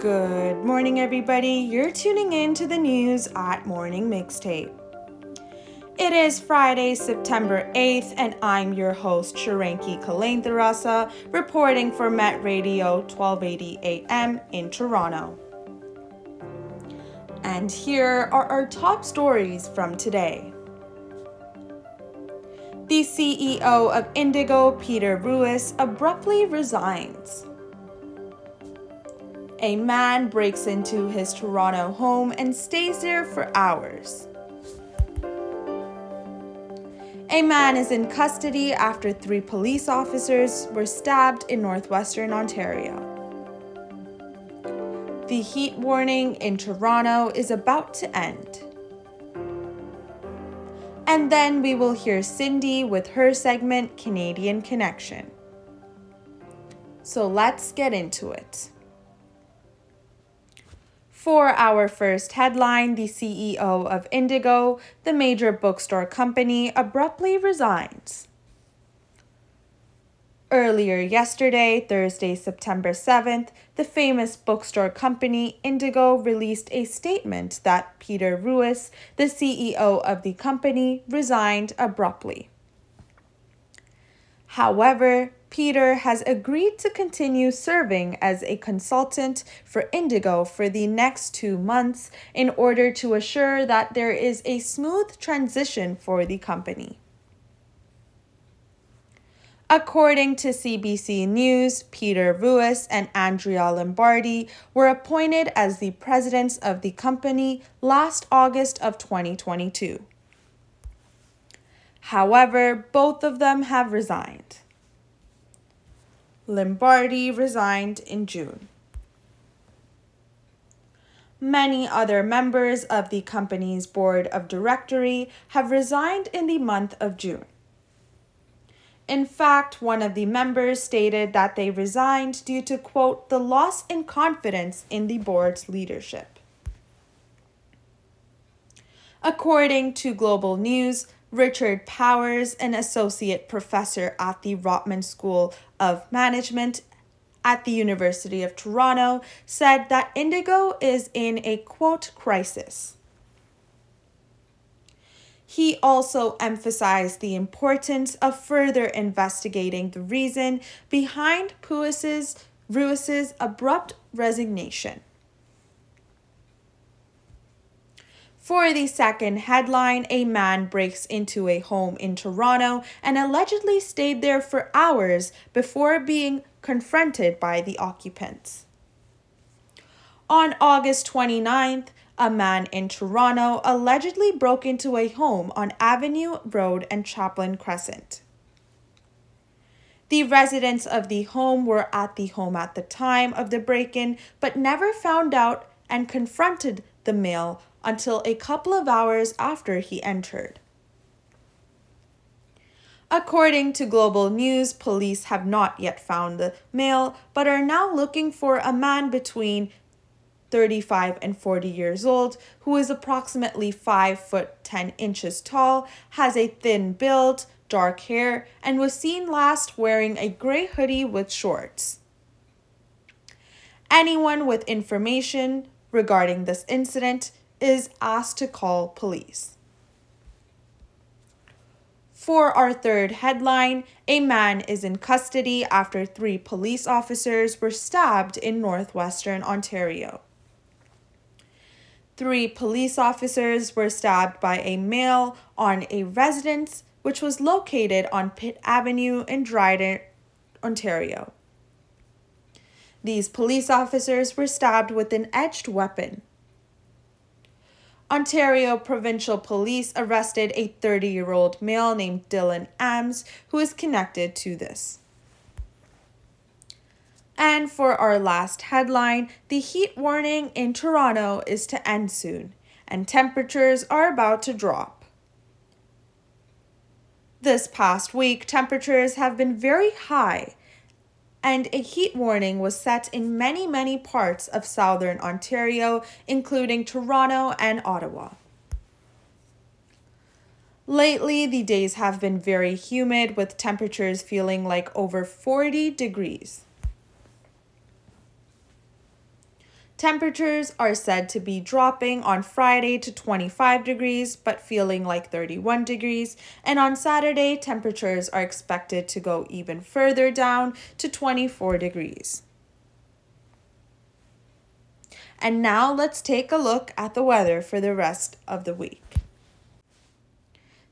Good morning, everybody. You're tuning in to the news at Morning Mixtape. It is Friday, September 8th, and I'm your host, Shaaranki Kulenthirarasa, reporting for Met Radio 1280 AM in Toronto. And here are our top stories from today. The CEO of Indigo, Peter Ruis, abruptly resigns. A man breaks into his Toronto home and stays there for hours. A man is in custody after three police officers were stabbed in northwestern Ontario. The heat warning in Toronto is about to end. And then we will hear Cindy with her segment Canadian Connection. So let's get into it. For our first headline, the CEO of Indigo, the major bookstore company, abruptly resigns. Earlier yesterday, Thursday, September 7th, the famous bookstore company Indigo released a statement that Peter Ruis, the CEO of the company, resigned abruptly. However, Peter has agreed to continue serving as a consultant for Indigo for the next two months in order to assure that there is a smooth transition for the company. According to CBC News, Peter Ruis and Andrea Lombardi were appointed as the presidents of the company last August of 2022. However, both of them have resigned. Lombardi resigned in June. Many other members of the company's board of directory have resigned in the month of June. In fact, one of the members stated that they resigned due to, quote, the loss in confidence in the board's leadership. According to Global News, Richard Powers, an associate professor at the Rotman School of Management at the University of Toronto, said that Indigo is in a quote crisis. He also emphasized the importance of further investigating the reason behind Ruis's, Ruis's abrupt resignation. For the second headline, a man breaks into a home in Toronto and allegedly stayed there for hours before being confronted by the occupants. On August 29th, a man in Toronto allegedly broke into a home on Avenue Road and Chaplin Crescent. The residents of the home were at the home at the time of the break in, but never found out and confronted the male until a couple of hours after he entered. According to Global News, police have not yet found the male, but are now looking for a man between 35 and 40 years old who is approximately 5 foot 10 inches tall, has a thin build, dark hair, and was seen last wearing a gray hoodie with shorts. Anyone with information regarding this incident is asked to call police. For our third headline, a man is in custody after three police officers were stabbed in northwestern Ontario. Three police officers were stabbed by a male on a residence which was located on Pitt Avenue in Dryden, Ontario. These police officers were stabbed with an edged weapon. Ontario Provincial Police arrested a 30 year old male named Dylan Ams who is connected to this. And for our last headline, the heat warning in Toronto is to end soon, and temperatures are about to drop. This past week, temperatures have been very high, and a heat warning was set in many, many parts of southern Ontario, including Toronto and Ottawa. Lately, the days have been very humid with temperatures feeling like over 40 degrees. Temperatures are said to be dropping on Friday to 25 degrees, but feeling like 31 degrees. And on Saturday, temperatures are expected to go even further down to 24 degrees. And now let's take a look at the weather for the rest of the week.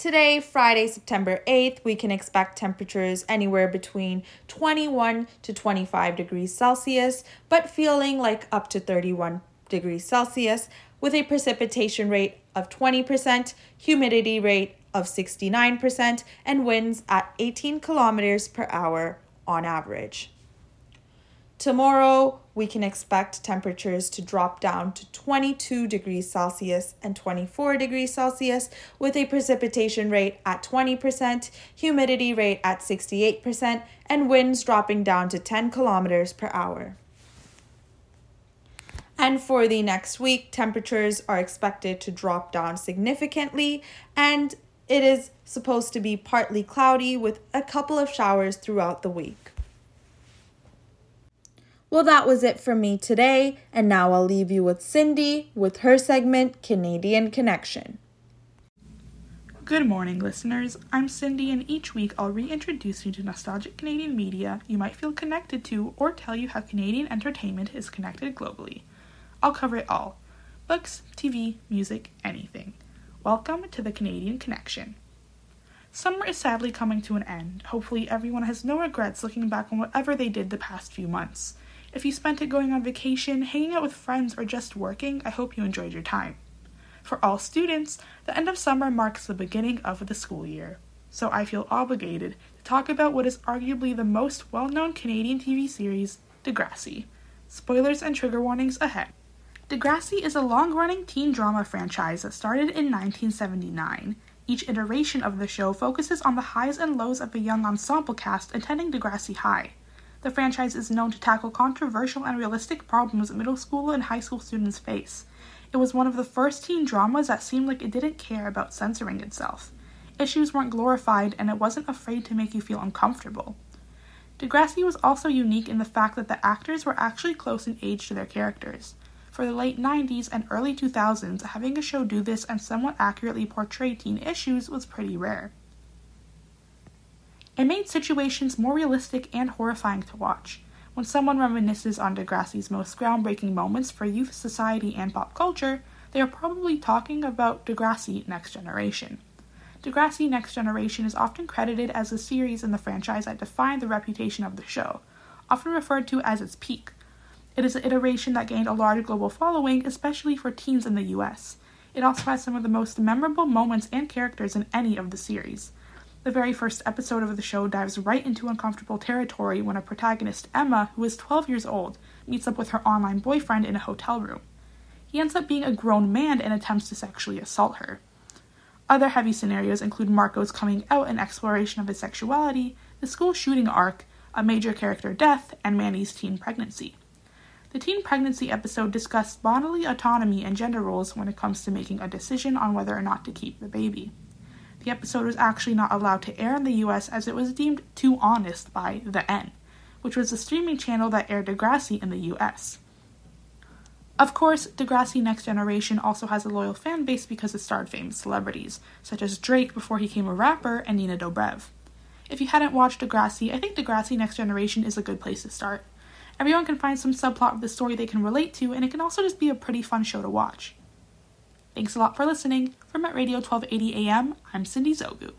Today, Friday, September 8th, we can expect temperatures anywhere between 21 to 25 degrees Celsius, but feeling like up to 31 degrees Celsius, with a precipitation rate of 20%, humidity rate of 69%, and winds at 18 kilometers per hour on average. Tomorrow, we can expect temperatures to drop down to 22 degrees Celsius and 24 degrees Celsius with a precipitation rate at 20%, humidity rate at 68%, and winds dropping down to 10 kilometers per hour. And for the next week, temperatures are expected to drop down significantly, and it is supposed to be partly cloudy with a couple of showers throughout the week. Well, that was it for me today, and now I'll leave you with Cindy with her segment Canadian Connection. Good morning, listeners. I'm Cindy, and each week I'll reintroduce you to nostalgic Canadian media you might feel connected to or tell you how Canadian entertainment is connected globally. I'll cover it all books, TV, music, anything. Welcome to the Canadian Connection. Summer is sadly coming to an end. Hopefully, everyone has no regrets looking back on whatever they did the past few months. If you spent it going on vacation, hanging out with friends, or just working, I hope you enjoyed your time. For all students, the end of summer marks the beginning of the school year. So I feel obligated to talk about what is arguably the most well known Canadian TV series, Degrassi. Spoilers and trigger warnings ahead. Degrassi is a long running teen drama franchise that started in 1979. Each iteration of the show focuses on the highs and lows of a young ensemble cast attending Degrassi High. The franchise is known to tackle controversial and realistic problems that middle school and high school students face. It was one of the first teen dramas that seemed like it didn't care about censoring itself. Issues weren't glorified, and it wasn't afraid to make you feel uncomfortable. Degrassi was also unique in the fact that the actors were actually close in age to their characters. For the late 90s and early 2000s, having a show do this and somewhat accurately portray teen issues was pretty rare. It made situations more realistic and horrifying to watch. When someone reminisces on Degrassi's most groundbreaking moments for youth society and pop culture, they are probably talking about Degrassi Next Generation. Degrassi Next Generation is often credited as the series in the franchise that defined the reputation of the show, often referred to as its peak. It is an iteration that gained a large global following, especially for teens in the US. It also has some of the most memorable moments and characters in any of the series. The very first episode of the show dives right into uncomfortable territory when a protagonist, Emma, who is 12 years old, meets up with her online boyfriend in a hotel room. He ends up being a grown man and attempts to sexually assault her. Other heavy scenarios include Marco's coming out and exploration of his sexuality, the school shooting arc, a major character death, and Manny's teen pregnancy. The teen pregnancy episode discussed bodily autonomy and gender roles when it comes to making a decision on whether or not to keep the baby the episode was actually not allowed to air in the US as it was deemed too honest by The N, which was the streaming channel that aired Degrassi in the US. Of course, Degrassi Next Generation also has a loyal fan base because it starred famous celebrities, such as Drake before he became a rapper and Nina Dobrev. If you hadn't watched Degrassi, I think Degrassi Next Generation is a good place to start. Everyone can find some subplot of the story they can relate to, and it can also just be a pretty fun show to watch. Thanks a lot for listening. From at Radio 1280 AM, I'm Cindy Zugo.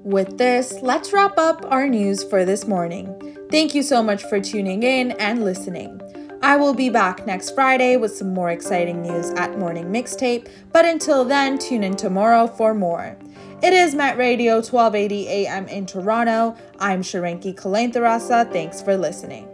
With this, let's wrap up our news for this morning. Thank you so much for tuning in and listening. I will be back next Friday with some more exciting news at Morning Mixtape, but until then, tune in tomorrow for more. It is Met Radio 1280 AM in Toronto. I'm Shaaranki Kulenthirarasa. Thanks for listening.